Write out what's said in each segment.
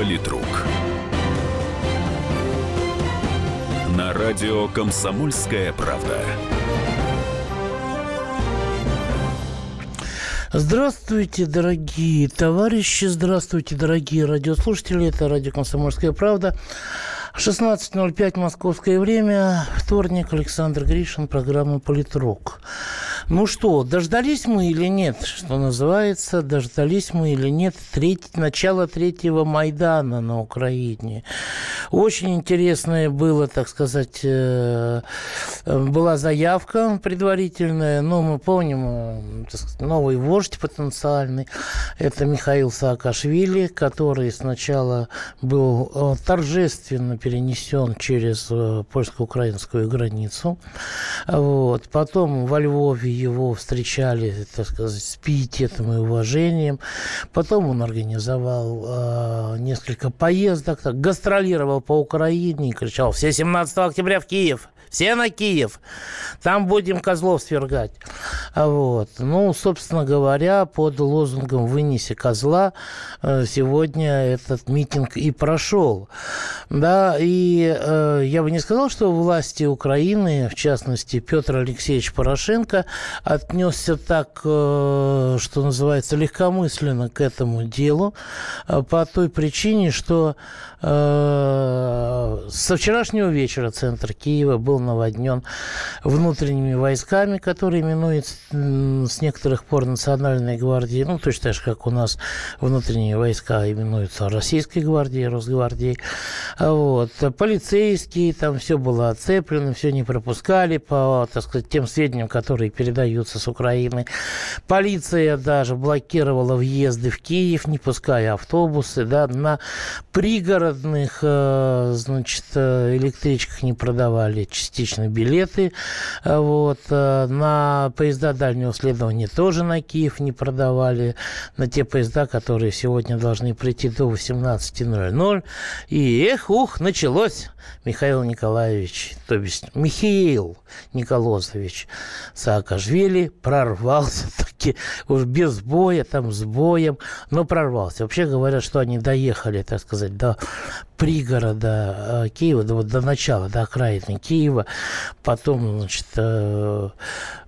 Политрук. На радио «Комсомольская правда». Здравствуйте, дорогие товарищи, здравствуйте, дорогие радиослушатели. Это радио «Комсомольская правда». 16.05 московское время, вторник, Александр Гришин, программа «Политрук». Ну что, дождались мы или нет, что называется, дождались мы или нет треть, начала третьего Майдана на Украине. Очень интересное было, так сказать, э, была заявка предварительная, но мы помним, э, новый вождь потенциальный, это Михаил Саакашвили, который сначала был э, торжественно перенесен через польско-украинскую границу, вот, потом во Львове его встречали, так сказать, с пиететом и уважением. Потом он организовал э, несколько поездок, так, гастролировал по Украине и кричал «Все 17 октября в Киев!» Все на Киев. Там будем козлов свергать. Вот. Ну, собственно говоря, под лозунгом «Вынеси козла» э, сегодня этот митинг и прошел. Да, и э, я бы не сказал, что власти Украины, в частности, Петр Алексеевич Порошенко, отнесся так, э, что называется, легкомысленно к этому делу, э, по той причине, что со вчерашнего вечера центр Киева был наводнен внутренними войсками, которые именуются с некоторых пор Национальной гвардией, ну, точно так же, как у нас внутренние войска именуются Российской гвардией, Росгвардией. Вот. Полицейские, там все было оцеплено, все не пропускали по, так сказать, тем сведениям, которые передаются с Украины. Полиция даже блокировала въезды в Киев, не пуская автобусы, да, на пригородных, э, значит, э, электричках не продавали частично билеты. Э, вот. На поезда дальнего следования тоже на Киев не продавали. На те поезда, которые сегодня должны прийти до 18.00. И эх, ух, началось, Михаил Николаевич, то есть Михаил Николозович Саакашвили прорвался таки уж без боя, там с боем, но прорвался. Вообще говорят, что они доехали, так сказать, до пригорода э, Киева, до, до начала, до окраины Киева, потом, значит, э,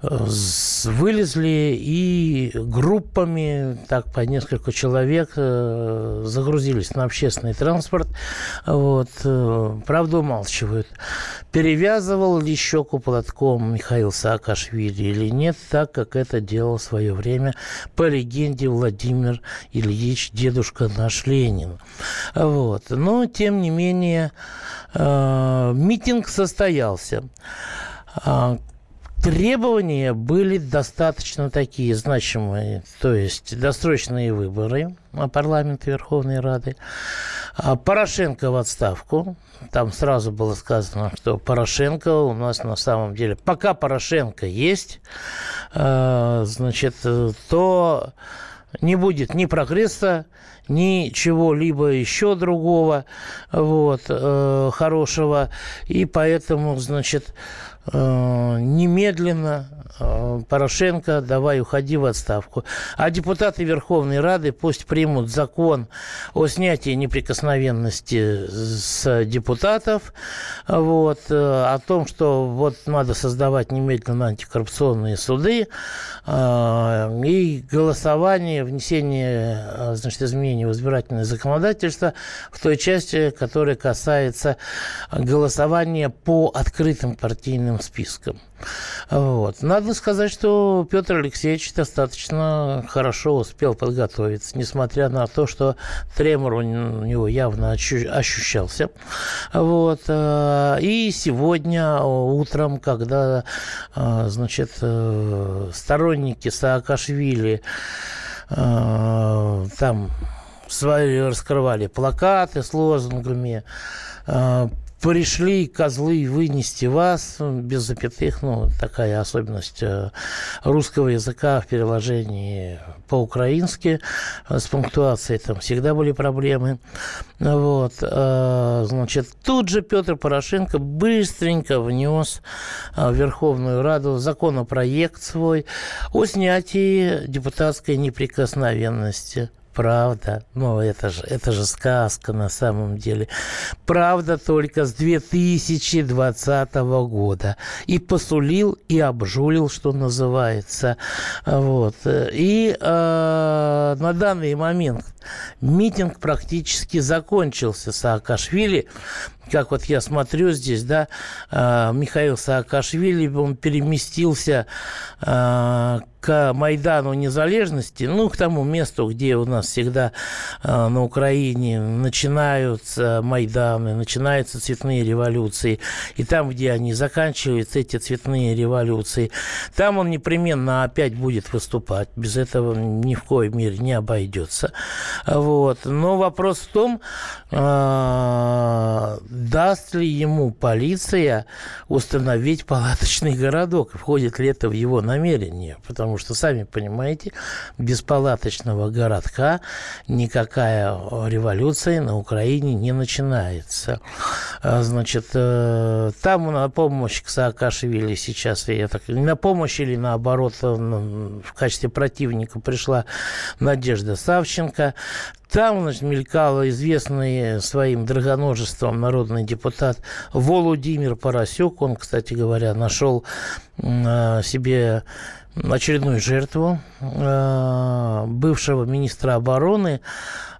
вылезли и группами, так, по несколько человек э, загрузились на общественный транспорт, вот, правда, умалчивают. Перевязывал ли щеку платком Михаил Саакашвили или нет, так как это делал в свое время по легенде Владимир Ильич, дедушка наш Ленин. Вот. Но, тем не менее, э, митинг состоялся. А, требования были достаточно такие значимые, то есть досрочные выборы на парламент Верховной Рады, а Порошенко в отставку. Там сразу было сказано, что Порошенко у нас на самом деле, пока Порошенко есть, э, значит, то не будет ни прогресса, ни чего-либо еще другого вот, э, хорошего. И поэтому, значит, э, немедленно э, Порошенко, давай уходи в отставку. А депутаты Верховной Рады пусть примут закон о снятии неприкосновенности с депутатов, вот, э, о том, что вот надо создавать немедленно антикоррупционные суды э, и голосование, внесение э, значит, изменений в избирательное законодательство в той части, которая касается голосования по открытым партийным спискам. Вот. Надо сказать, что Петр Алексеевич достаточно хорошо успел подготовиться, несмотря на то, что тремор у него явно ощущался. Вот. Э, и сегодня утром, когда э, значит, сторонники Саакашвили там свои раскрывали плакаты с лозунгами, пришли козлы вынести вас без запятых, ну, такая особенность э, русского языка в переложении по-украински, э, с пунктуацией там всегда были проблемы. Вот, э, значит, тут же Петр Порошенко быстренько внес в Верховную Раду законопроект свой о снятии депутатской неприкосновенности правда. Ну, это же, это же сказка на самом деле. Правда только с 2020 года. И посулил, и обжулил, что называется. Вот. И э, на данный момент митинг практически закончился. Саакашвили как вот я смотрю здесь, да, а, Михаил Саакашвили, он переместился а, к Майдану Незалежности, ну, к тому месту, где у нас всегда а, на Украине начинаются Майданы, начинаются цветные революции, и там, где они заканчиваются, эти цветные революции, там он непременно опять будет выступать, без этого ни в коей мере не обойдется. Вот. Но вопрос в том, даст ли ему полиция установить палаточный городок, входит ли это в его намерение, потому что, сами понимаете, без палаточного городка никакая революция на Украине не начинается. А, значит, э, там на помощь к Саакашвили сейчас, я так, на помощь или наоборот э, в качестве противника пришла Надежда Савченко. Там, значит, мелькал известный своим драгоножеством народный депутат Володимир Поросюк. Он, кстати говоря, нашел а, себе очередную жертву а, бывшего министра обороны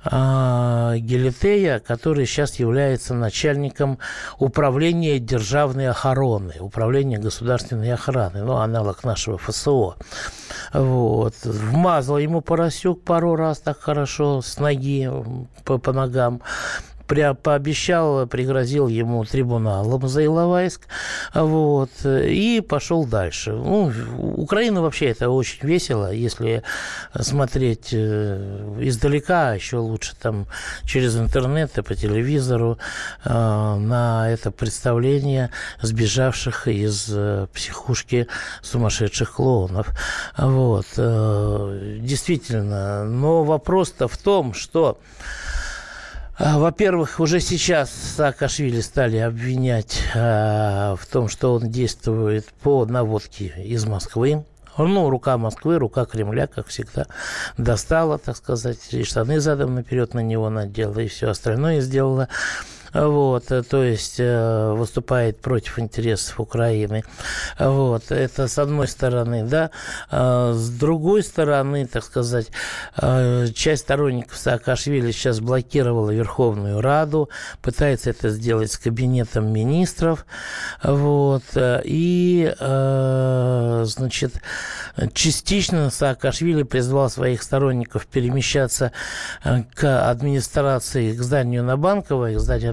а, Гелитея, который сейчас является начальником управления державной охраны, управления государственной охраны, ну, аналог нашего ФСО. Вот. Вмазал ему поросек пару раз так хорошо с ноги по, по ногам пообещал, пригрозил ему трибуналом за Иловайск, вот, и пошел дальше. Ну, Украина вообще это очень весело, если смотреть э, издалека, а еще лучше там через интернет и по телевизору э, на это представление сбежавших из э, психушки сумасшедших клоунов. Вот. Действительно, но вопрос-то в том, что во-первых, уже сейчас Саакашвили стали обвинять э, в том, что он действует по наводке из Москвы. Ну, рука Москвы, рука Кремля, как всегда, достала, так сказать, и штаны задом наперед на него надела, и все остальное сделала. Вот, э, то есть э, выступает против интересов Украины. Вот, это с одной стороны, да. А с другой стороны, так сказать, э, часть сторонников Саакашвили сейчас блокировала Верховную Раду, пытается это сделать с кабинетом министров. Вот, и, значит, частично Саакашвили призвал своих сторонников перемещаться к администрации, к зданию на Банковой, к зданию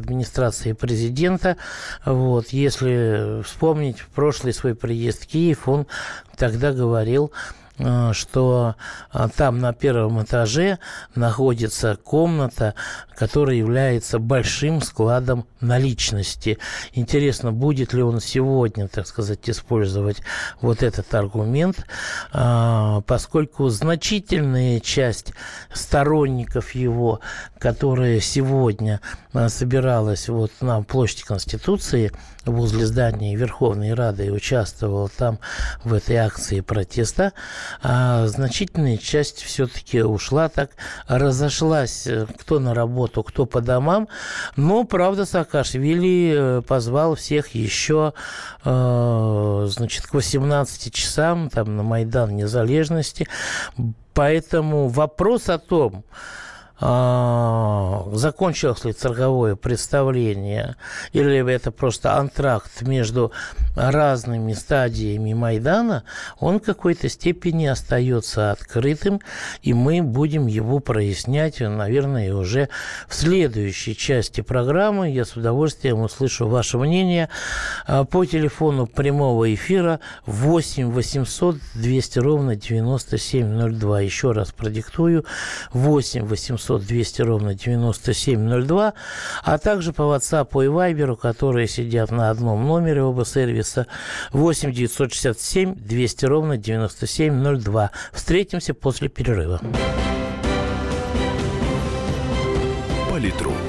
президента. Вот, если вспомнить прошлый свой приезд в Киев, он тогда говорил что э, там на первом этаже находится комната, которая является большим складом наличности. Интересно, будет ли он сегодня, так сказать, использовать вот этот аргумент, э, поскольку значительная часть сторонников его, которая сегодня собиралась вот на площади Конституции, возле здания Верховной Рады и участвовал там в этой акции протеста, а значительная часть все-таки ушла так, разошлась э, кто на работу, кто по домам, но, правда, Саакашвили э, позвал всех еще, э, значит, к 18 часам там на Майдан Незалежности, поэтому вопрос о том, закончилось ли цирковое представление, или это просто антракт между разными стадиями Майдана, он в какой-то степени остается открытым, и мы будем его прояснять, наверное, уже в следующей части программы. Я с удовольствием услышу ваше мнение а, по телефону прямого эфира 8 800 200 ровно 9702. Еще раз продиктую. 8 800 800 200 ровно 9702, а также по WhatsApp и Viber, которые сидят на одном номере оба сервиса 8 967 200 ровно 9702. Встретимся после перерыва. Политрук.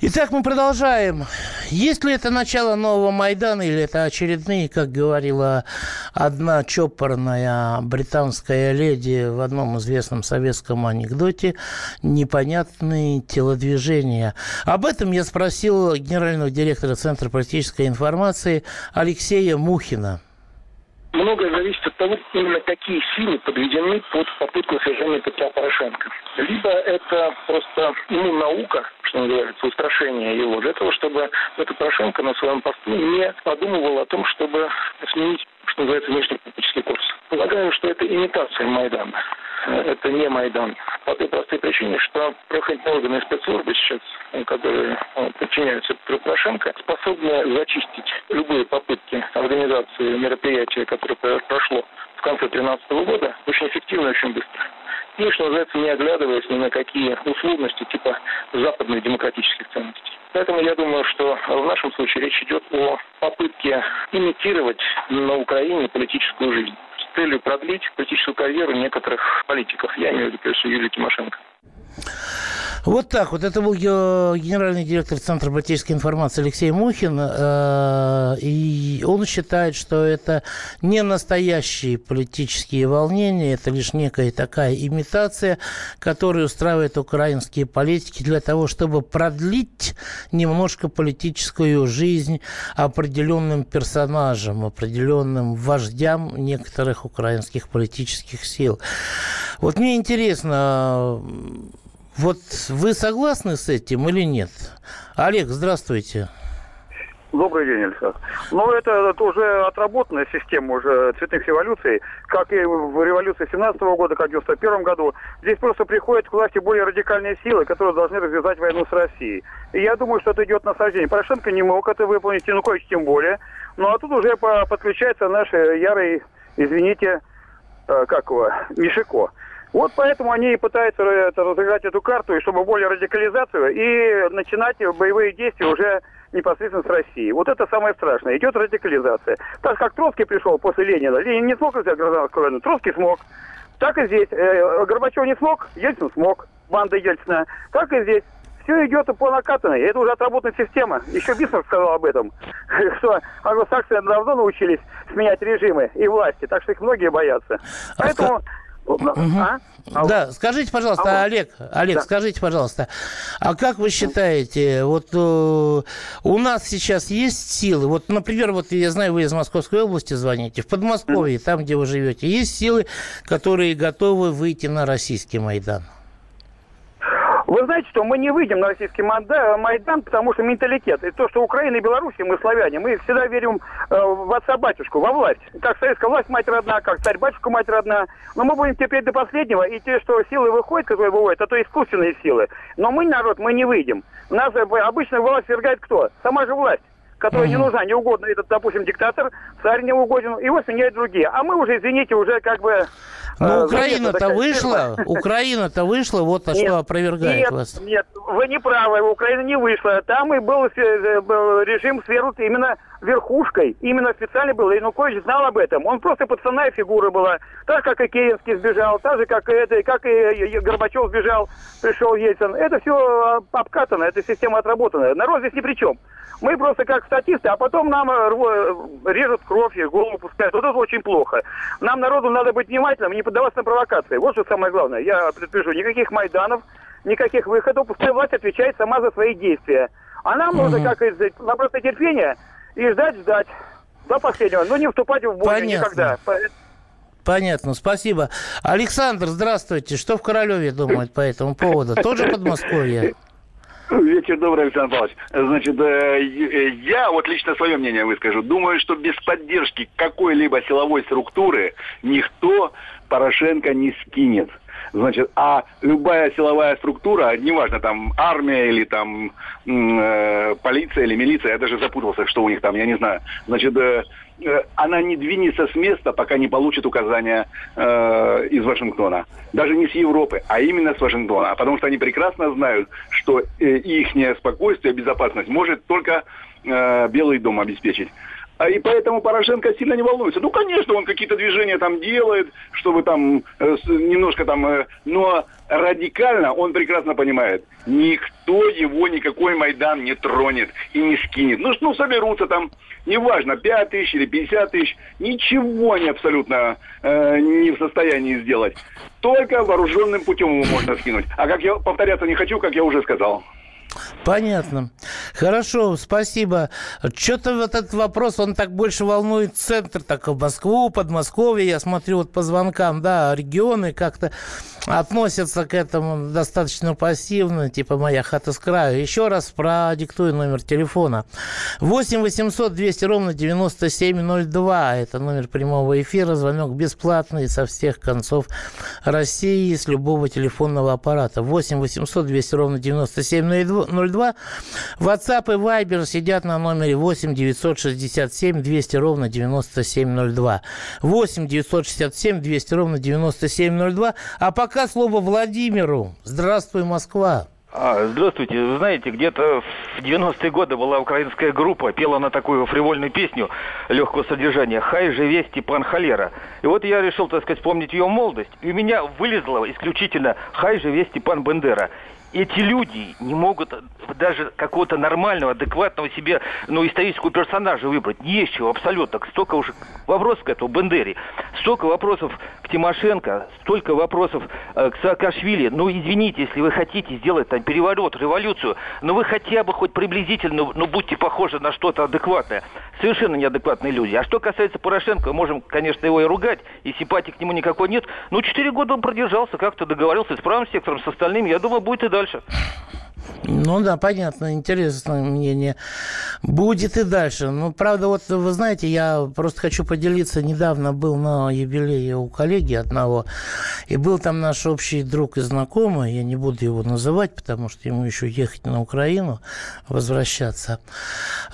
Итак, мы продолжаем. Есть ли это начало нового Майдана или это очередные, как говорила одна чопорная британская леди в одном известном советском анекдоте, непонятные телодвижения? Об этом я спросил генерального директора Центра политической информации Алексея Мухина многое зависит от того, именно какие силы подведены под попытку свержения Петра Порошенко. Либо это просто ему наука, что называется, устрашение его, для того, чтобы Петр Порошенко на своем посту не подумывал о том, чтобы сменить, что называется, внешнеполитический курс. Полагаю, что это имитация Майдана это не Майдан. По той простой причине, что правоохранительные органы и спецслужбы сейчас, которые э, подчиняются Петру Порошенко, способны зачистить любые попытки организации мероприятия, которое прошло в конце 2013 года, очень эффективно и очень быстро. И, что называется, не оглядываясь ни на какие условности типа западных демократических ценностей. Поэтому я думаю, что в нашем случае речь идет о попытке имитировать на Украине политическую жизнь целью продлить политическую карьеру некоторых политиков. Я имею в виду, всего, Юлию Тимошенко. Вот так вот. Это был генеральный директор Центра политической информации Алексей Мухин. Э, и он считает, что это не настоящие политические волнения, это лишь некая такая имитация, которую устраивают украинские политики для того, чтобы продлить немножко политическую жизнь определенным персонажам, определенным вождям некоторых украинских политических сил. Вот мне интересно, вот вы согласны с этим или нет? Олег, здравствуйте. Добрый день, Александр. Ну, это, это уже отработанная система уже цветных революций, как и в революции 17 -го года, как и в 91 году. Здесь просто приходят к власти более радикальные силы, которые должны развязать войну с Россией. И я думаю, что это идет насаждение. Порошенко не мог это выполнить, Янукович тем более. Ну, а тут уже подключается наш ярый, извините, э, как его, Мишико. Вот поэтому они и пытаются это, разыграть эту карту, и чтобы более радикализацию, и начинать боевые действия уже непосредственно с Россией. Вот это самое страшное. Идет радикализация. Так как Троцкий пришел после Ленина, Ленин не смог взять гражданскую войну, Троцкий смог. Так и здесь. Э, Горбачев не смог, Ельцин смог. Банда Ельцина. Так и здесь. Все идет по накатанной. Это уже отработанная система. Еще Бисмарк сказал об этом. Что англосаксы давно научились сменять режимы и власти. Так что их многие боятся. Поэтому... Угу. А? Да, скажите, пожалуйста, Алло. Олег, Олег, да. скажите, пожалуйста, а как вы считаете, вот э, у нас сейчас есть силы, вот, например, вот я знаю, вы из Московской области звоните, в Подмосковье, mm. там, где вы живете, есть силы, которые готовы выйти на российский Майдан? Вы знаете, что мы не выйдем на российский Майдан, потому что менталитет. И то, что Украина и Беларусь, мы славяне, мы всегда верим э, в отца-батюшку, во власть. Как советская власть мать родна, как царь-батюшка мать родна. Но мы будем терпеть до последнего, и те, что силы выходят, которые выводят, это искусственные силы. Но мы, народ, мы не выйдем. Нас э, обычно власть свергает кто? Сама же власть которая mm-hmm. не нужна, не угодно этот, допустим, диктатор, царь не угоден, его сменяют другие. А мы уже, извините, уже как бы ну, а, Украина-то вышла, Украина-то вышла, вот а что опровергает нет, вас. Нет, вы не правы, Украина не вышла. Там и был, э, был режим свернут именно верхушкой. Именно официально было. Янукович знал об этом. Он просто пацанная фигура была. Так, как и Керенский сбежал, так же, как и, это, как и Горбачев сбежал, пришел Ельцин. Это все а, обкатано, эта система отработанная. Народ здесь ни при чем. Мы просто как статисты, а потом нам э, режут кровь и голову пускают. Вот это очень плохо. Нам, народу, надо быть внимательным, не поддаваться на провокации. Вот что самое главное. Я предпишу, никаких Майданов, никаких выходов. Пускай власть отвечает сама за свои действия. А нам угу. нужно, как говорится, набраться терпения и ждать, ждать до последнего. Но не вступать в бой никогда. Понятно, спасибо. Александр, здравствуйте. Что в Королеве думают по этому поводу? Тоже Подмосковье? Вечер добрый, Александр Павлович. Значит, э, э, я вот лично свое мнение выскажу. Думаю, что без поддержки какой-либо силовой структуры никто Порошенко не скинет. Значит, а любая силовая структура, неважно, там армия или там э, полиция или милиция, я даже запутался, что у них там, я не знаю. Значит, э, она не двинется с места, пока не получит указания э, из Вашингтона. Даже не с Европы, а именно с Вашингтона. Потому что они прекрасно знают, что э, их спокойствие, безопасность может только э, Белый дом обеспечить. А и поэтому Порошенко сильно не волнуется. Ну, конечно, он какие-то движения там делает, чтобы там э, немножко там... Э, но радикально он прекрасно понимает, никто его никакой Майдан не тронет и не скинет. Ну, ну соберутся там, неважно, 5 тысяч или 50 тысяч, ничего они абсолютно э, не в состоянии сделать. Только вооруженным путем его можно скинуть. А как я повторяться не хочу, как я уже сказал. Понятно. Хорошо, спасибо. Что-то вот этот вопрос, он так больше волнует центр, так в Москву, Подмосковье. Я смотрю вот по звонкам, да, регионы как-то относятся к этому достаточно пассивно, типа «моя хата с краю». Еще раз продиктую номер телефона. 8 800 200 ровно 9702. Это номер прямого эфира. Звонок бесплатный со всех концов России, с любого телефонного аппарата. 8 800 200 ровно 9702. WhatsApp и Viber сидят на номере 8 967 200 ровно 9702. 8 967 200 ровно 9702. А пока слово Владимиру. Здравствуй, Москва. А, здравствуйте. Вы знаете, где-то в 90-е годы была украинская группа, пела на такую фривольную песню легкого содержания «Хай живе Степан Холера». И вот я решил, так сказать, вспомнить ее молодость, и у меня вылезло исключительно «Хай живе Степан Бендера» эти люди не могут даже какого-то нормального, адекватного себе, ну, исторического персонажа выбрать. Не есть чего абсолютно. Столько уже вопросов к этому Бендере, столько вопросов к Тимошенко, столько вопросов э, к Саакашвили. Ну, извините, если вы хотите сделать там переворот, революцию, но вы хотя бы хоть приблизительно, ну, будьте похожи на что-то адекватное. Совершенно неадекватные люди. А что касается Порошенко, можем, конечно, его и ругать, и симпатии к нему никакой нет. Но четыре года он продержался, как-то договорился с правым сектором, с остальными. Я думаю, будет и дальше. Ну да, понятно, интересное мнение. Будет и дальше. Ну, правда, вот вы знаете, я просто хочу поделиться. Недавно был на юбилее у коллеги одного, и был там наш общий друг и знакомый, я не буду его называть, потому что ему еще ехать на Украину, возвращаться.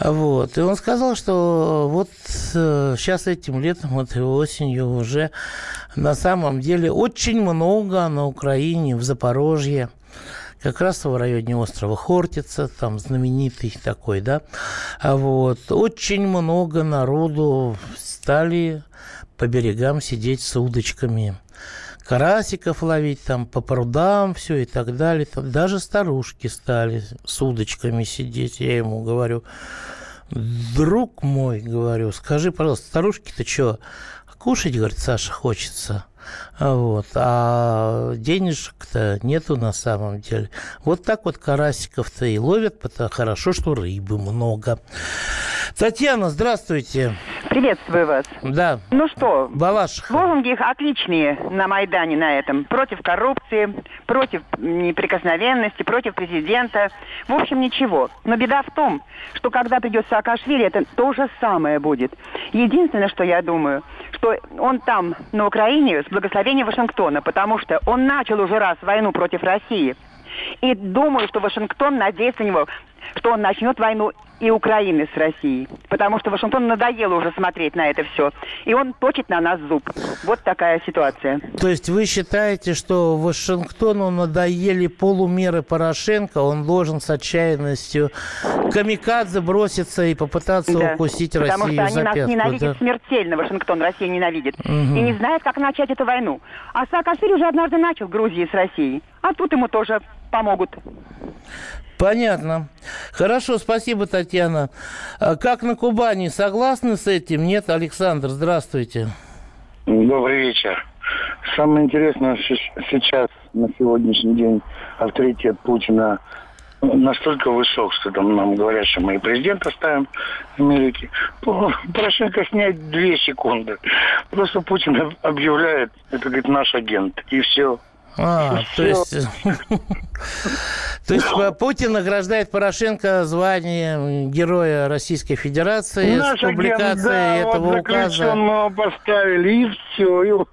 Вот. И он сказал, что вот сейчас э, этим летом, вот и осенью уже на самом деле очень много на Украине, в Запорожье, как раз в районе острова Хортица, там знаменитый такой, да, а вот очень много народу стали по берегам сидеть с удочками, карасиков ловить там по прудам, все и так далее. Там даже старушки стали с удочками сидеть. Я ему говорю, друг мой, говорю, скажи, пожалуйста, старушки-то что, кушать, говорит, Саша, хочется? Вот. А денежек-то нету на самом деле. Вот так вот карасиков-то и ловят, потому хорошо, что рыбы много. Татьяна, здравствуйте. Приветствую вас. Да. Ну что, Балаш. лозунги их отличные на Майдане на этом. Против коррупции, против неприкосновенности, против президента. В общем, ничего. Но беда в том, что когда придет Саакашвили, это то же самое будет. Единственное, что я думаю, что он там, на Украине, с благословения Вашингтона, потому что он начал уже раз войну против России. И думаю, что Вашингтон надеется на него, что он начнет войну и Украины с Россией. Потому что Вашингтон надоело уже смотреть на это все. И он точит на нас зуб. Вот такая ситуация. То есть вы считаете, что Вашингтону надоели полумеры Порошенко, он должен с отчаянностью камикадзе броситься и попытаться да. укусить Потому Россию Потому что они нас ненавидят да? смертельно, Вашингтон Россию ненавидит. Угу. И не знает, как начать эту войну. А Саакашвили уже однажды начал Грузии с Россией. А тут ему тоже помогут. Понятно. Хорошо, спасибо, Татьяна. А как на Кубани, согласны с этим? Нет, Александр, здравствуйте. Добрый вечер. Самое интересное сейчас, на сегодняшний день, авторитет Путина настолько высок, что там нам говорят, что мы и президента ставим в Америке. Порошенко снять две секунды. Просто Путин объявляет, это, говорит, наш агент, и все. А, то есть... То есть Путин награждает Порошенко званием Героя Российской Федерации Наш с публикацией агент, да, этого вот указа. поставили, и все.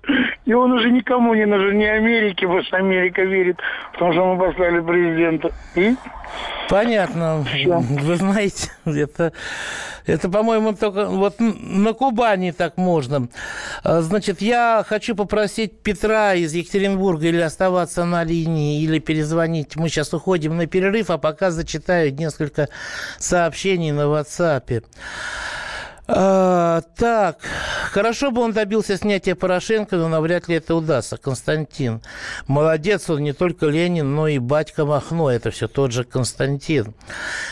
И, он уже никому не нужен, ни Америке, потому что Америка верит, потому что мы послали президента. И? Понятно. Все. Вы знаете, это, это, по-моему, только вот на Кубани так можно. А, значит, я хочу попросить Петра из Екатеринбурга или оставаться на линии, или перезвонить. Мы сейчас уходим на перерыв, а пока зачитаю несколько сообщений на WhatsApp. А, так, хорошо бы он добился снятия Порошенко, но навряд ли это удастся. Константин. Молодец, он не только Ленин, но и батька Махно. Это все тот же Константин.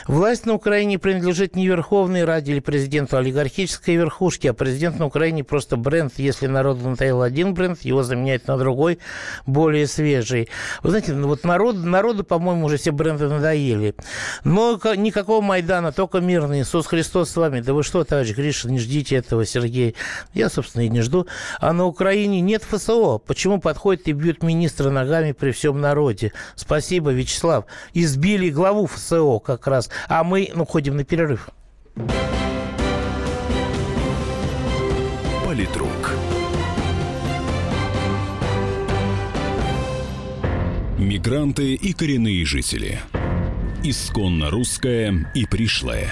Власть на Украине принадлежит не Верховной Раде или президенту олигархической верхушки, а президент на Украине просто бренд. Если народу надоел один бренд, его заменяют на другой, более свежий. Вы знаете, ну вот народ, народу, по-моему, уже все бренды надоели. Но никакого Майдана, только мирный. Иисус Христос с вами. Да вы что, товарищ Григорий Гриша, не ждите этого, Сергей. Я, собственно, и не жду. А на Украине нет ФСО. Почему подходят и бьют министра ногами при всем народе? Спасибо, Вячеслав. Избили главу ФСО как раз. А мы, ну, на перерыв. Политрук. Мигранты и коренные жители. Исконно русская и пришлая.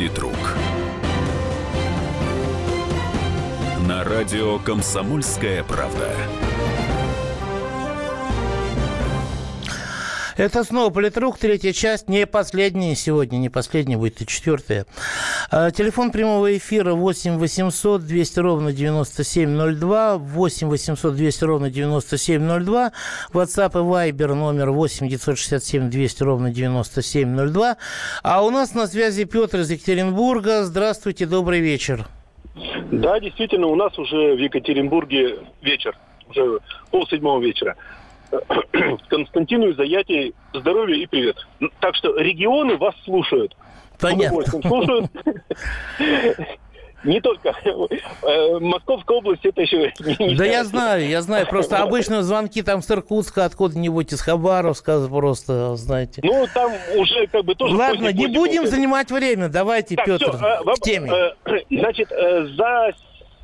Политрук. На радио «Комсомольская правда». Это снова политрук, третья часть, не последняя сегодня, не последняя будет и четвертая. А, телефон прямого эфира 8 800 200 ровно 9702, 8 800 200 ровно 9702, WhatsApp и Viber номер 8 967 200 ровно 9702. А у нас на связи Петр из Екатеринбурга. Здравствуйте, добрый вечер. Да, действительно, у нас уже в Екатеринбурге вечер, уже пол седьмого вечера. Константину из Аяти здоровья и привет. Так что регионы вас слушают. Понятно. Слушают. Не только. Э, Московская область это еще Да я знаю, я знаю. Просто обычно звонки там с Иркутска, откуда-нибудь из Хабаровска, просто, знаете. Ну, там уже как бы тоже... Ладно, не будем занимать время. Давайте, так, Петр, все, э, к теме. Э, значит, за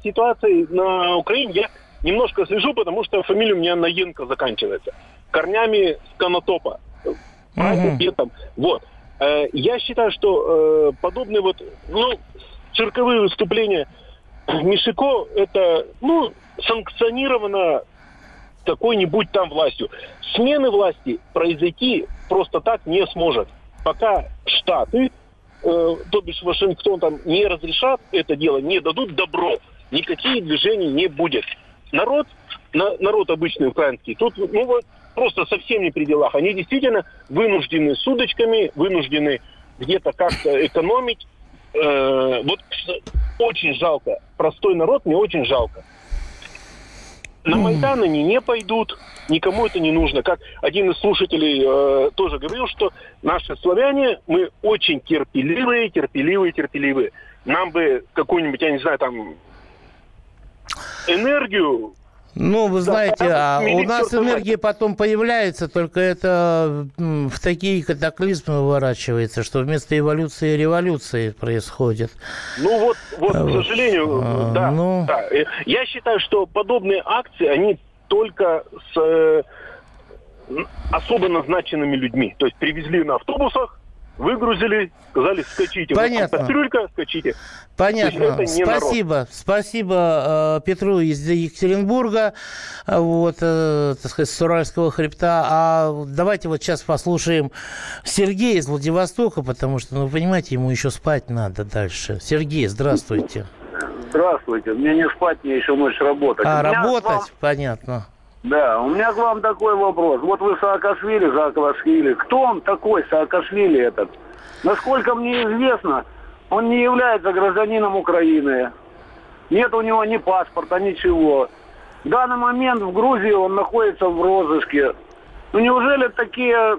ситуацией на Украине я немножко слежу, потому что фамилия у меня Наенко заканчивается. Корнями с Конотопа. Угу. Вот. Э, я считаю, что э, подобные вот, ну, цирковые выступления Мишико, это, ну, санкционировано какой-нибудь там властью. Смены власти произойти просто так не сможет. Пока Штаты, э, то бишь Вашингтон там не разрешат это дело, не дадут добро, никакие движения не будет народ, на, народ обычный украинский, тут ну, вот, просто совсем не при делах. Они действительно вынуждены с удочками, вынуждены где-то как-то экономить. Э, вот очень жалко. Простой народ мне очень жалко. На Майдан они не пойдут, никому это не нужно. Как один из слушателей э, тоже говорил, что наши славяне, мы очень терпеливые, терпеливые, терпеливые. Нам бы какую-нибудь, я не знаю, там энергию ну, вы знаете, а у нас энергия потом появляется, только это в такие катаклизмы выворачивается, что вместо эволюции революции происходит. Ну вот, вот, к сожалению, а, да, ну... да. Я считаю, что подобные акции, они только с э, особо назначенными людьми. То есть привезли на автобусах, выгрузили, сказали, скачите. Понятно. Вот, кастрюлька, скачите. Понятно. Спасибо. Народ. Спасибо э, Петру из Екатеринбурга, вот, э, так сказать, с Уральского хребта. А давайте вот сейчас послушаем Сергея из Владивостока, потому что, ну, понимаете, ему еще спать надо дальше. Сергей, здравствуйте. Здравствуйте. Мне не спать, мне еще ночь работать. А, работать? Вам... Понятно. Да, у меня к вам такой вопрос. Вот вы Саакашвили, Саакашвили. Кто он такой, Саакашвили этот? Насколько мне известно, он не является гражданином Украины. Нет у него ни паспорта, ничего. В данный момент в Грузии он находится в розыске. Ну неужели такие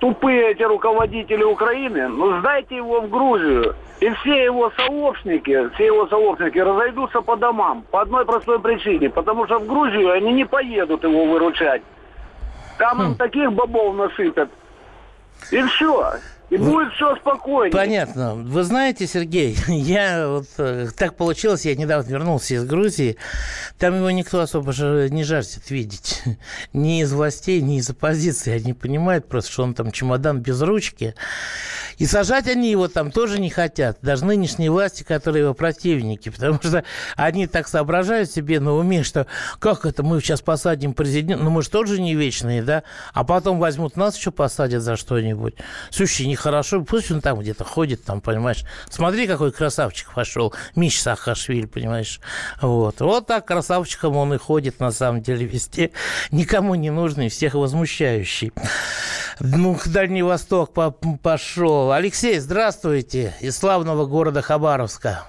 тупые эти руководители Украины? Ну сдайте его в Грузию. И все его сообщники, все его сообщники разойдутся по домам. По одной простой причине. Потому что в Грузию они не поедут его выручать. Там им таких бобов насыпят. И все. И будет все спокойно. Понятно. Вы знаете, Сергей, я вот э, так получилось, я недавно вернулся из Грузии, там его никто особо же не жаждет видеть. Ни из властей, ни из оппозиции. Они понимают просто, что он там чемодан без ручки. И сажать они его там тоже не хотят. Даже нынешние власти, которые его противники. Потому что они так соображают себе на уме, что как это мы сейчас посадим президента? Ну мы же тоже не вечные, да? А потом возьмут нас еще посадят за что-нибудь. Слушай, нехорошо. Пусть он там где-то ходит, там, понимаешь. Смотри, какой красавчик пошел. Миш Саакашвили, понимаешь. Вот. Вот так красавчиком он и ходит, на самом деле, везде. Никому не нужный, всех возмущающий. Ну, Дальний Восток пошел. Алексей, здравствуйте, из славного города Хабаровска.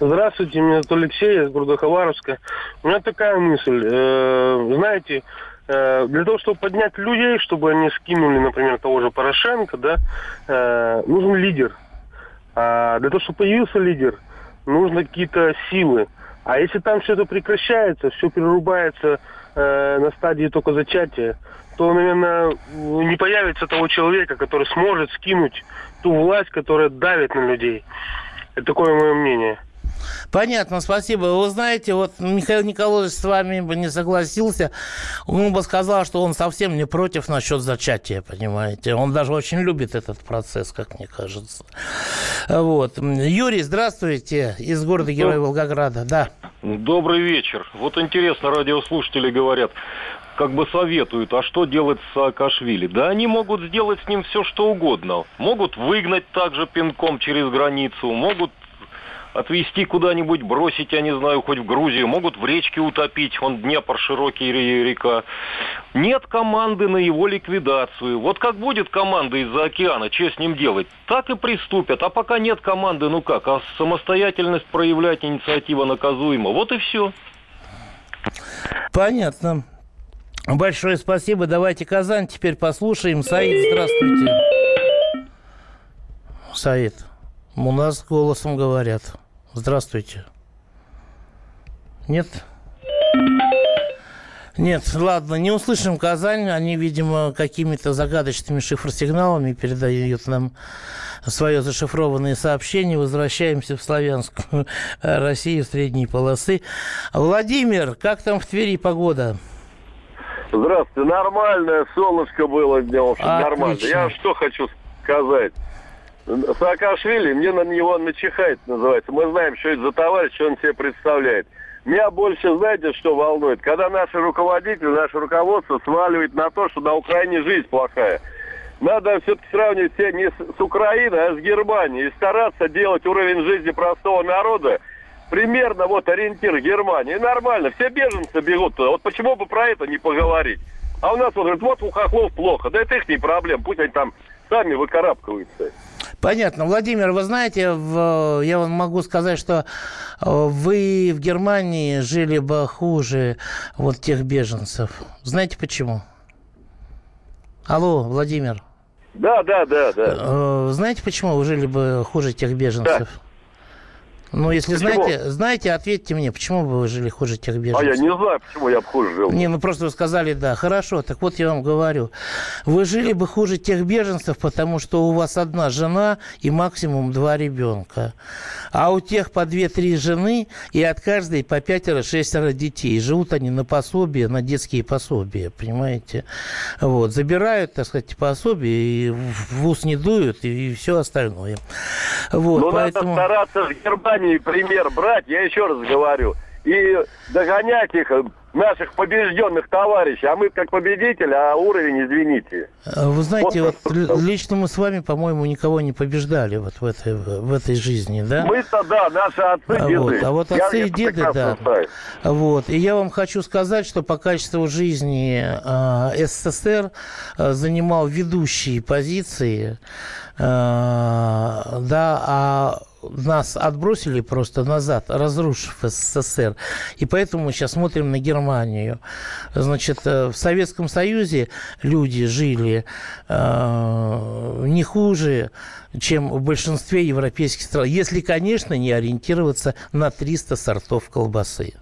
Здравствуйте, меня зовут Алексей, из города Хабаровска. У меня такая мысль. Э, знаете, э, для того, чтобы поднять людей, чтобы они скинули, например, того же Порошенко, да, э, нужен лидер. А для того, чтобы появился лидер, нужны какие-то силы. А если там все это прекращается, все перерубается э, на стадии только зачатия, то, наверное, не появится того человека, который сможет скинуть ту власть, которая давит на людей. Это такое мое мнение. Понятно, спасибо. Вы знаете, вот Михаил Николаевич с вами бы не согласился. Он бы сказал, что он совсем не против насчет зачатия, понимаете. Он даже очень любит этот процесс, как мне кажется. Вот. Юрий, здравствуйте, из города Героя Волгограда. Да. Добрый вечер. Вот интересно, радиослушатели говорят, как бы советуют, а что делать с Саакашвили? Да они могут сделать с ним все, что угодно. Могут выгнать также пинком через границу, могут отвезти куда-нибудь, бросить, я не знаю, хоть в Грузию, могут в речке утопить, он Днепр широкий река. Нет команды на его ликвидацию. Вот как будет команда из-за океана, что с ним делать, так и приступят. А пока нет команды, ну как, а самостоятельность проявлять, инициатива наказуема. Вот и все. Понятно. Большое спасибо. Давайте Казань теперь послушаем. Саид, здравствуйте. Саид, у нас голосом говорят. Здравствуйте. Нет? Нет, ладно, не услышим Казань. Они, видимо, какими-то загадочными шифросигналами передают нам свое зашифрованное сообщение. Возвращаемся в славянскую Россию, в средние полосы. Владимир, как там в Твери погода? Здравствуйте. Нормальное солнышко было днем. Нормально. Я что хочу сказать. Саакашвили, мне на него начихать называется. Мы знаем, что это за товарищ, что он себе представляет. Меня больше, знаете, что волнует? Когда наши руководители, наше руководство сваливает на то, что на Украине жизнь плохая. Надо все-таки сравнивать себя не с, с Украиной, а с Германией. И стараться делать уровень жизни простого народа примерно вот ориентир Германии. И нормально, все беженцы бегут туда. Вот почему бы про это не поговорить? А у нас вот говорят, вот у хохлов плохо. Да это их не проблем, пусть они там сами выкарабкиваются. Понятно. Владимир, вы знаете, в, я вам могу сказать, что э, вы в Германии жили бы хуже вот тех беженцев. Знаете почему? Алло, Владимир. Да, да, да, да. Э, знаете, почему вы жили бы хуже тех беженцев? Да. Ну, если почему? знаете, знаете, ответьте мне, почему бы вы жили хуже тех беженцев? А я не знаю, почему я бы хуже жил. Не, ну просто вы сказали, да, хорошо, так вот я вам говорю. Вы жили бы хуже тех беженцев, потому что у вас одна жена и максимум два ребенка. А у тех по две-три жены и от каждой по пятеро-шестеро детей. Живут они на пособие, на детские пособия, понимаете? Вот, забирают, так сказать, пособие и в вуз не дуют и, и все остальное. Вот, ну, поэтому... надо стараться в Германии Германии пример брать, я еще раз говорю, и догонять их, наших побежденных товарищей, а мы как победитель, а уровень, извините. А вы знаете, вот, вот лично мы с вами, по-моему, никого не побеждали вот в этой, в этой жизни, да? Мы-то, да, наши отцы, а деды. Вот, а вот отцы я, и деды, да. Знаю. Вот, и я вам хочу сказать, что по качеству жизни э, СССР э, занимал ведущие позиции, э, да, а нас отбросили просто назад, разрушив СССР. И поэтому мы сейчас смотрим на Германию. Значит, э, в Советском Союзе люди жили э, не хуже, чем в большинстве европейских стран. Если, конечно, не ориентироваться на 300 сортов колбасы.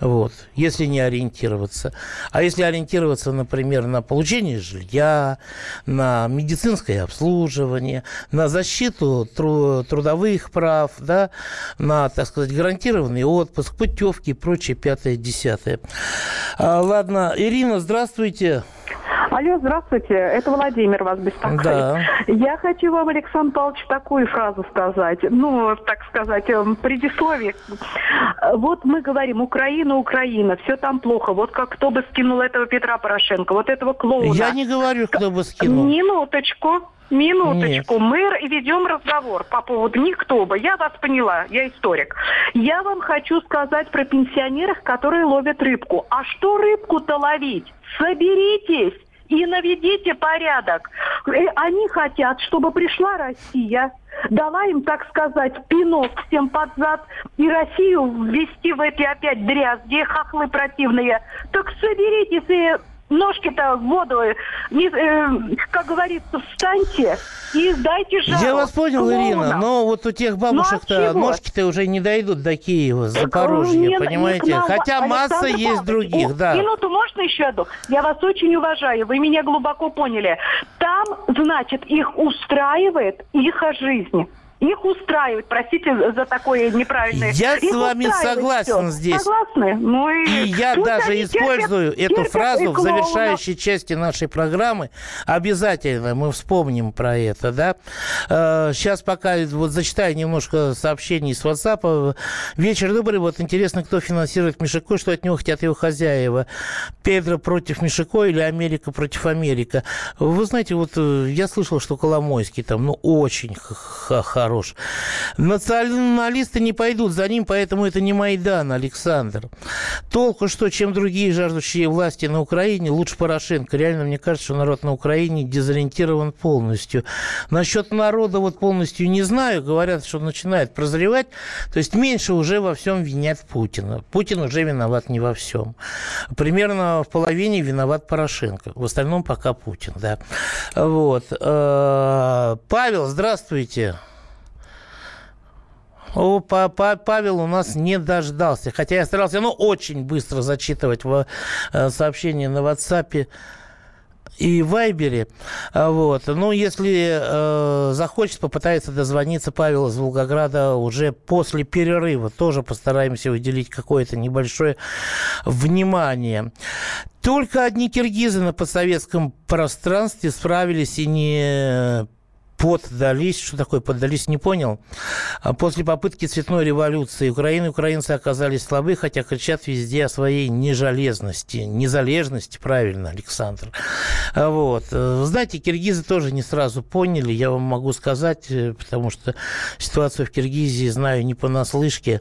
Вот, если не ориентироваться. А если ориентироваться, например, на получение жилья, на медицинское обслуживание, на защиту тру- трудовых прав, да, на, так сказать, гарантированный отпуск, путевки и прочее, пятое, десятое. А, ладно, Ирина, здравствуйте. Алло, здравствуйте, это Владимир вас беспокоит. Да. Я хочу вам, Александр Павлович, такую фразу сказать, ну, так сказать, эм, предисловие. Вот мы говорим, Украина, Украина, все там плохо. Вот как кто бы скинул этого Петра Порошенко, вот этого клоуна. Я не говорю, кто бы скинул. Минуточку. Минуточку, Нет. мы ведем разговор по поводу никто бы. Я вас поняла, я историк. Я вам хочу сказать про пенсионеров, которые ловят рыбку. А что рыбку-то ловить? Соберитесь и наведите порядок. Э, Они хотят, чтобы пришла Россия, дала им, так сказать, пинок всем под зад и Россию ввести в эти опять дрязги, хохлы противные. Так соберитесь и ножки-то в воду, не, э, как говорится, встаньте и сдайте жалобу. Я вас понял, клоунам. Ирина, но вот у тех бабушек-то Ну, а ножки-то уже не дойдут до Киева, Так, Запорожья, не- не понимаете? нам, Хотя Александр масса есть Павлович, других, о, да. Минуту можно еще одну? Я вас очень уважаю, вы меня глубоко поняли. Там, значит, их устраивает их жизнь. Их устраивает, простите за такое неправильное. Я с Их вами устраивает согласен всё. здесь. Согласны? Ну и, И я даже использую терпят- эту терпят фразу в завершающей части нашей программы. Обязательно мы вспомним про это, да. Сейчас пока вот зачитаю немножко сообщений с WhatsApp. Вечер добрый. Вот интересно, кто финансирует Мишико, что от него хотят его хозяева. Педро против Мишико или Америка против Америка. Вы знаете, вот э, я слышал, что Коломойский там, ну, очень х- хорош. Националисты не пойдут за ним, поэтому это не Майдан, Александр. Толку что, чем другие жаждущие власти на Украине, лучше Порошенко. Реально, мне кажется, что народ на Украине дезориентирован полностью. Насчет народа вот полностью не знаю. Говорят, что начинает прозревать. То есть меньше уже во всем винят Путина. Путин уже виноват не во всем. Примерно в половине виноват Порошенко. В остальном пока Путин, да. Вот. Э, Павел, здравствуйте. О, па- па- Павел у нас не дождался. Хотя я старался, ну, очень быстро зачитывать в, э, сообщения на WhatsApp и Вайбере. Вот. Ну, если э, захочет, попытается дозвониться Павел из Волгограда уже после перерыва. Тоже постараемся уделить какое-то небольшое внимание. Только одни киргизы на постсоветском пространстве справились и не поддались. Что такое поддались, не понял. А После попытки цветной революции Украины украинцы оказались слабы, хотя кричат везде о своей нежелезности, незалежности, правильно, Александр. А Вот. Э, Знаете, киргизы тоже не сразу поняли, я вам могу сказать, э, потому что ситуацию в Киргизии знаю не понаслышке.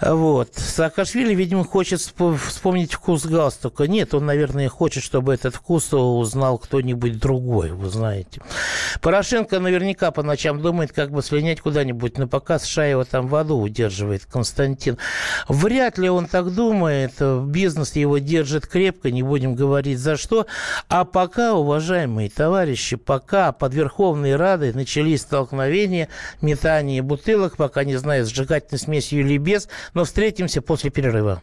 А Вот. Саакашвили, видимо, хочет спо- вспомнить вкус галстука. Нет, он, наверное, хочет, чтобы этот вкус узнал кто-нибудь другой, вы знаете. Порошенко наверняка по ночам думает, как бы слинять куда-нибудь на показ. США его там в аду удерживает, Константин. Вряд ли он так думает. Бизнес его держит крепко, не будем говорить за что. А пока, уважаемые товарищи, пока под Верховной Радой начались столкновения, метание бутылок, пока не знаю, сжигательной смесью или без, но встретимся после перерыва.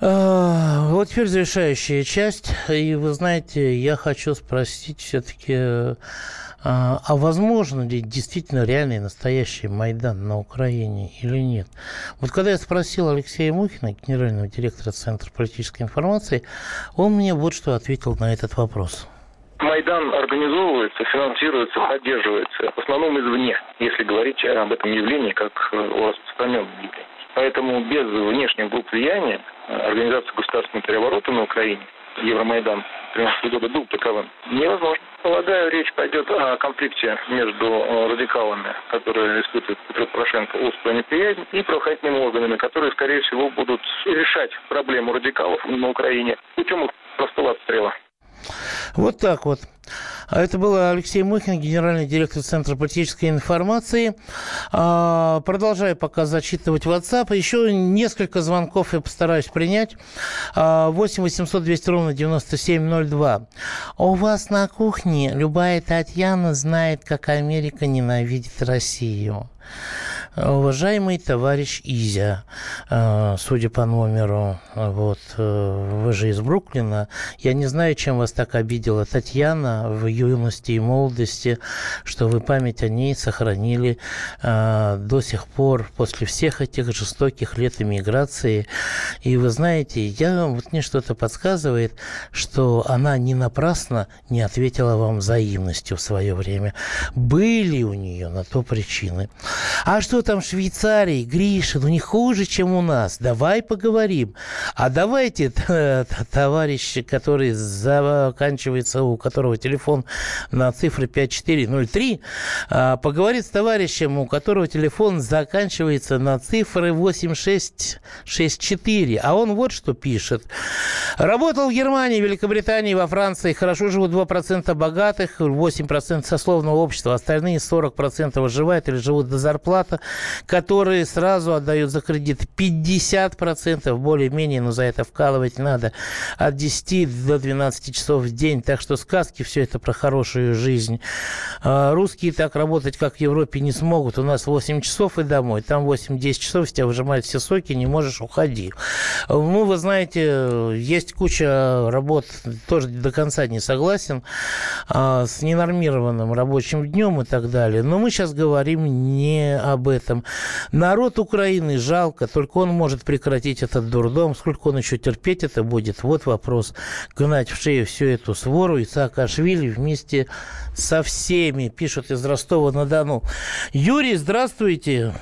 Вот теперь завершающая часть. И вы знаете, я хочу спросить все-таки, а, а возможно ли действительно реальный настоящий Майдан на Украине или нет? Вот когда я спросил Алексея Мухина, генерального директора Центра политической информации, он мне вот что ответил на этот вопрос. Майдан организовывается, финансируется, поддерживается в основном извне, если говорить об этом явлении как о распространенном явлении. Поэтому без внешних групп влияния организация государственного переворота на Украине, Евромайдан 2013 года был таковым, невозможно. Полагаю, речь пойдет о конфликте между радикалами, которые испытывает Петр Порошенко, острую неприязнь, и правоохранительными органами, которые, скорее всего, будут решать проблему радикалов на Украине путем их простого отстрела. Вот так вот. А это был Алексей Мухин, генеральный директор Центра политической информации. А, продолжаю пока зачитывать WhatsApp. Еще несколько звонков я постараюсь принять. 8 800 200 ровно 9702. У вас на кухне любая Татьяна знает, как Америка ненавидит Россию. Уважаемый товарищ Изя, э, судя по номеру, вот, э, вы же из Бруклина. Я не знаю, чем вас так обидела Татьяна в юности и молодости, что вы память о ней сохранили до сих пор, после всех этих жестоких лет иммиграции. И вы знаете, я, вот мне что-то подсказывает, что она не напрасно не ответила вам взаимностью в свое время. Были у нее на то причины. А что там Швейцарии, Гриша, ну не хуже, чем у нас. Давай поговорим. А давайте, товарищ, который заканчивается, у которого телефон на цифры 5403, а, поговорит с товарищем, у которого телефон заканчивается на цифры 8664. А он вот что пишет. Работал в Германии, Великобритании, во Франции. Хорошо живут 2% богатых, 8% сословного общества. Остальные 40% выживают или живут до зарплаты которые сразу отдают за кредит 50%, более-менее, но за это вкалывать надо от 10 до 12 часов в день. Так что сказки все это про хорошую жизнь. А, русские так работать, как в Европе, не смогут. У нас 8 часов и домой. Там 8-10 часов, с тебя выжимают все соки, не можешь, уходи. Ну, вы знаете, есть куча работ, тоже до конца не согласен, а, с ненормированным рабочим днем и так далее. Но мы сейчас говорим не об этом этом. Народ Украины жалко, только он может прекратить этот дурдом. Сколько он еще терпеть это будет? Вот вопрос. Гнать в шею всю эту свору и Саакашвили вместе со всеми, пишут из Ростова-на-Дону. Юрий, здравствуйте.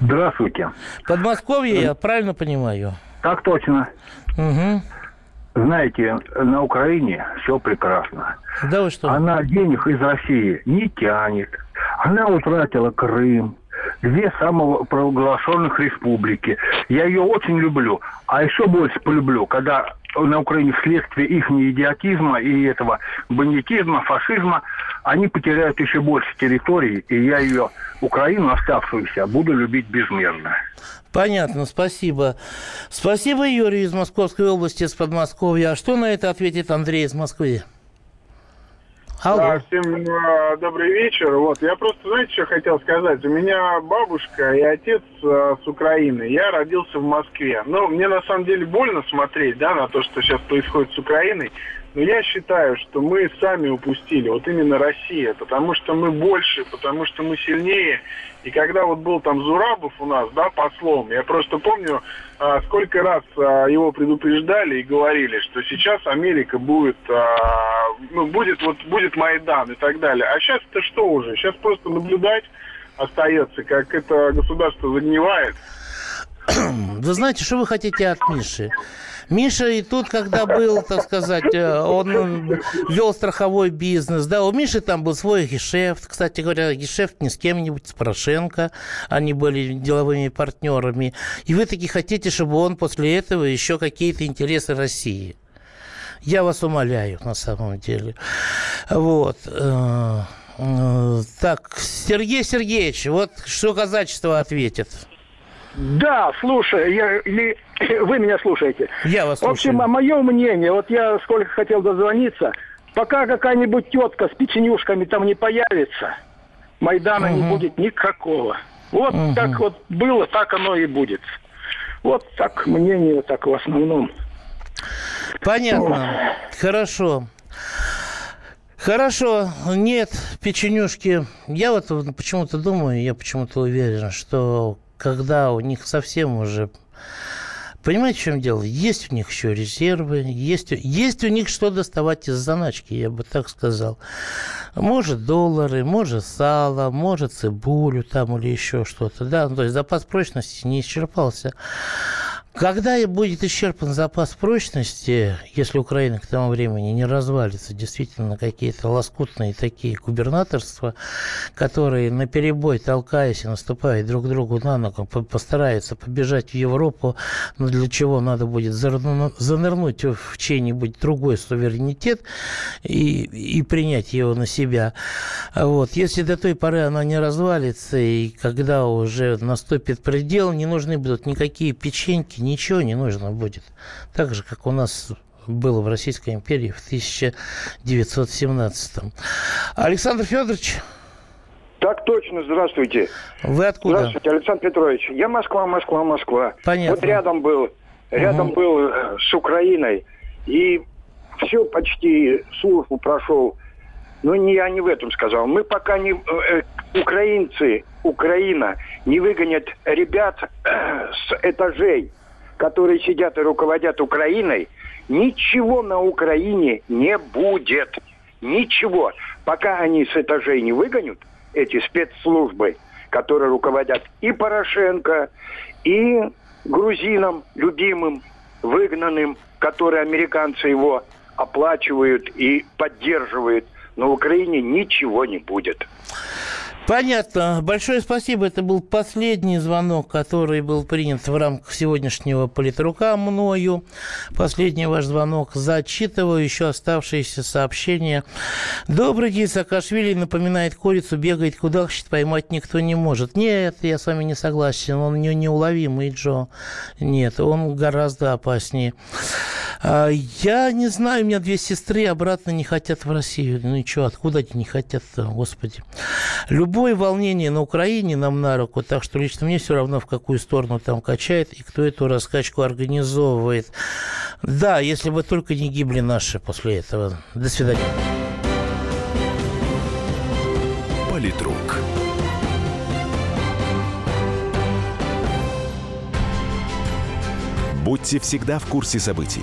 Здравствуйте. Подмосковье, я правильно понимаю? Так точно. Угу. Знаете, на Украине все прекрасно. Да вы что? Она денег из России не тянет. Она утратила Крым, две самопровозглашенных республики. Я ее очень люблю. А еще больше полюблю, когда на Украине вследствие их идиотизма и этого бандитизма, фашизма, они потеряют еще больше территории, и я ее, Украину оставшуюся, буду любить безмерно. Понятно, спасибо. Спасибо, Юрий из Московской области, из Подмосковья. А что на это ответит Андрей из Москвы? Алло. Всем э, добрый вечер. Вот, я просто, знаете, что хотел сказать? У меня бабушка и отец э, с Украины. Я родился в Москве. Но мне на самом деле больно смотреть, да, на то, что сейчас происходит с Украиной. Но я считаю, что мы сами упустили, вот именно Россия, потому что мы больше, потому что мы сильнее. И когда вот был там Зурабов у нас, да, послом, я просто помню, а, сколько раз а, его предупреждали и говорили, что сейчас Америка будет, а, ну, будет, вот, будет Майдан и так далее. А сейчас это что уже? Сейчас просто наблюдать остается, как это государство загнивает. Вы знаете, что вы хотите от Миши? Миша и тут, когда был, так сказать, э, он вел страховой бизнес, да, у Миши там был свой гешефт, кстати говоря, гешефт не с кем-нибудь, с Порошенко, они были деловыми партнерами, и вы таки хотите, чтобы он после этого еще какие-то интересы России. Я вас умоляю, на самом деле. Вот. Э, э, так, Сергей Сергеевич, вот что казачество ответит. Да, слушай, я, вы меня слушаете. Я вас слушаю. В общем, мое мнение, вот я сколько хотел дозвониться, пока какая-нибудь тетка с печенюшками там не появится, Майдана Мгм. не будет никакого. Вот Мгм. как вот было, так оно и будет. Вот так мнение так в основном. Понятно. Хорошо. Хорошо, нет, печенюшки. Я вот почему-то думаю, я почему-то уверен, что когда у них совсем уже... Понимаете, в чем дело? Есть у них еще резервы, есть, есть у них что доставать из заначки, я бы так сказал. Может, доллары, может, сало, может, цибулю там или еще что-то. Да? Ну, то есть запас прочности не исчерпался. Когда будет исчерпан запас прочности, если Украина к тому времени не развалится действительно какие-то лоскутные такие губернаторства, которые на перебой толкаясь и наступая друг другу на ногу, по- постараются побежать в Европу, но для чего надо будет занырнуть в чей-нибудь другой суверенитет и, и принять его на себя. Вот. Если до той поры она не развалится, и когда уже наступит предел, не нужны будут никакие печеньки, ничего не нужно будет. Так же, как у нас было в Российской империи в 1917 Александр Федорович, Так точно, здравствуйте. вы откуда? Здравствуйте, Александр Петрович. Я Москва, Москва, Москва. Понятно. Вот рядом был, рядом Мгм. был э, с Украиной. И все почти службу прошел. Но не я не в этом сказал. Мы пока не... э, украинцы, Украина не выгонят ребят э, с этажей, которые сидят и руководят Украиной, ничего на Украине не будет. Ничего. Пока они с этажей не выгонят, эти спецслужбы, которые руководят и Порошенко, и грузинам, любимым, выгнанным, которые американцы его оплачивают и поддерживают. На Украине ничего не будет. Понятно. Большое спасибо. Это был последний звонок, который был принят в рамках сегодняшнего политрука мною. Последний ваш звонок. Зачитываю еще оставшиеся сообщения. Добрый день, Саакашвили напоминает курицу, бегает куда хочет, поймать никто не может. Нет, я с вами не согласен. Он не неуловимый, Джо. Нет, он гораздо опаснее. А, Я не знаю, у меня две сестры обратно не хотят в Россию. Ну и что, откуда они не хотят-то, господи. Любое волнение на Украине нам на руку, так что лично мне все равно, в какую сторону там качает и кто эту раскачку организовывает. Да, если бы только не гибли наши после этого. До свидания. Политрук. Будьте всегда в курсе событий.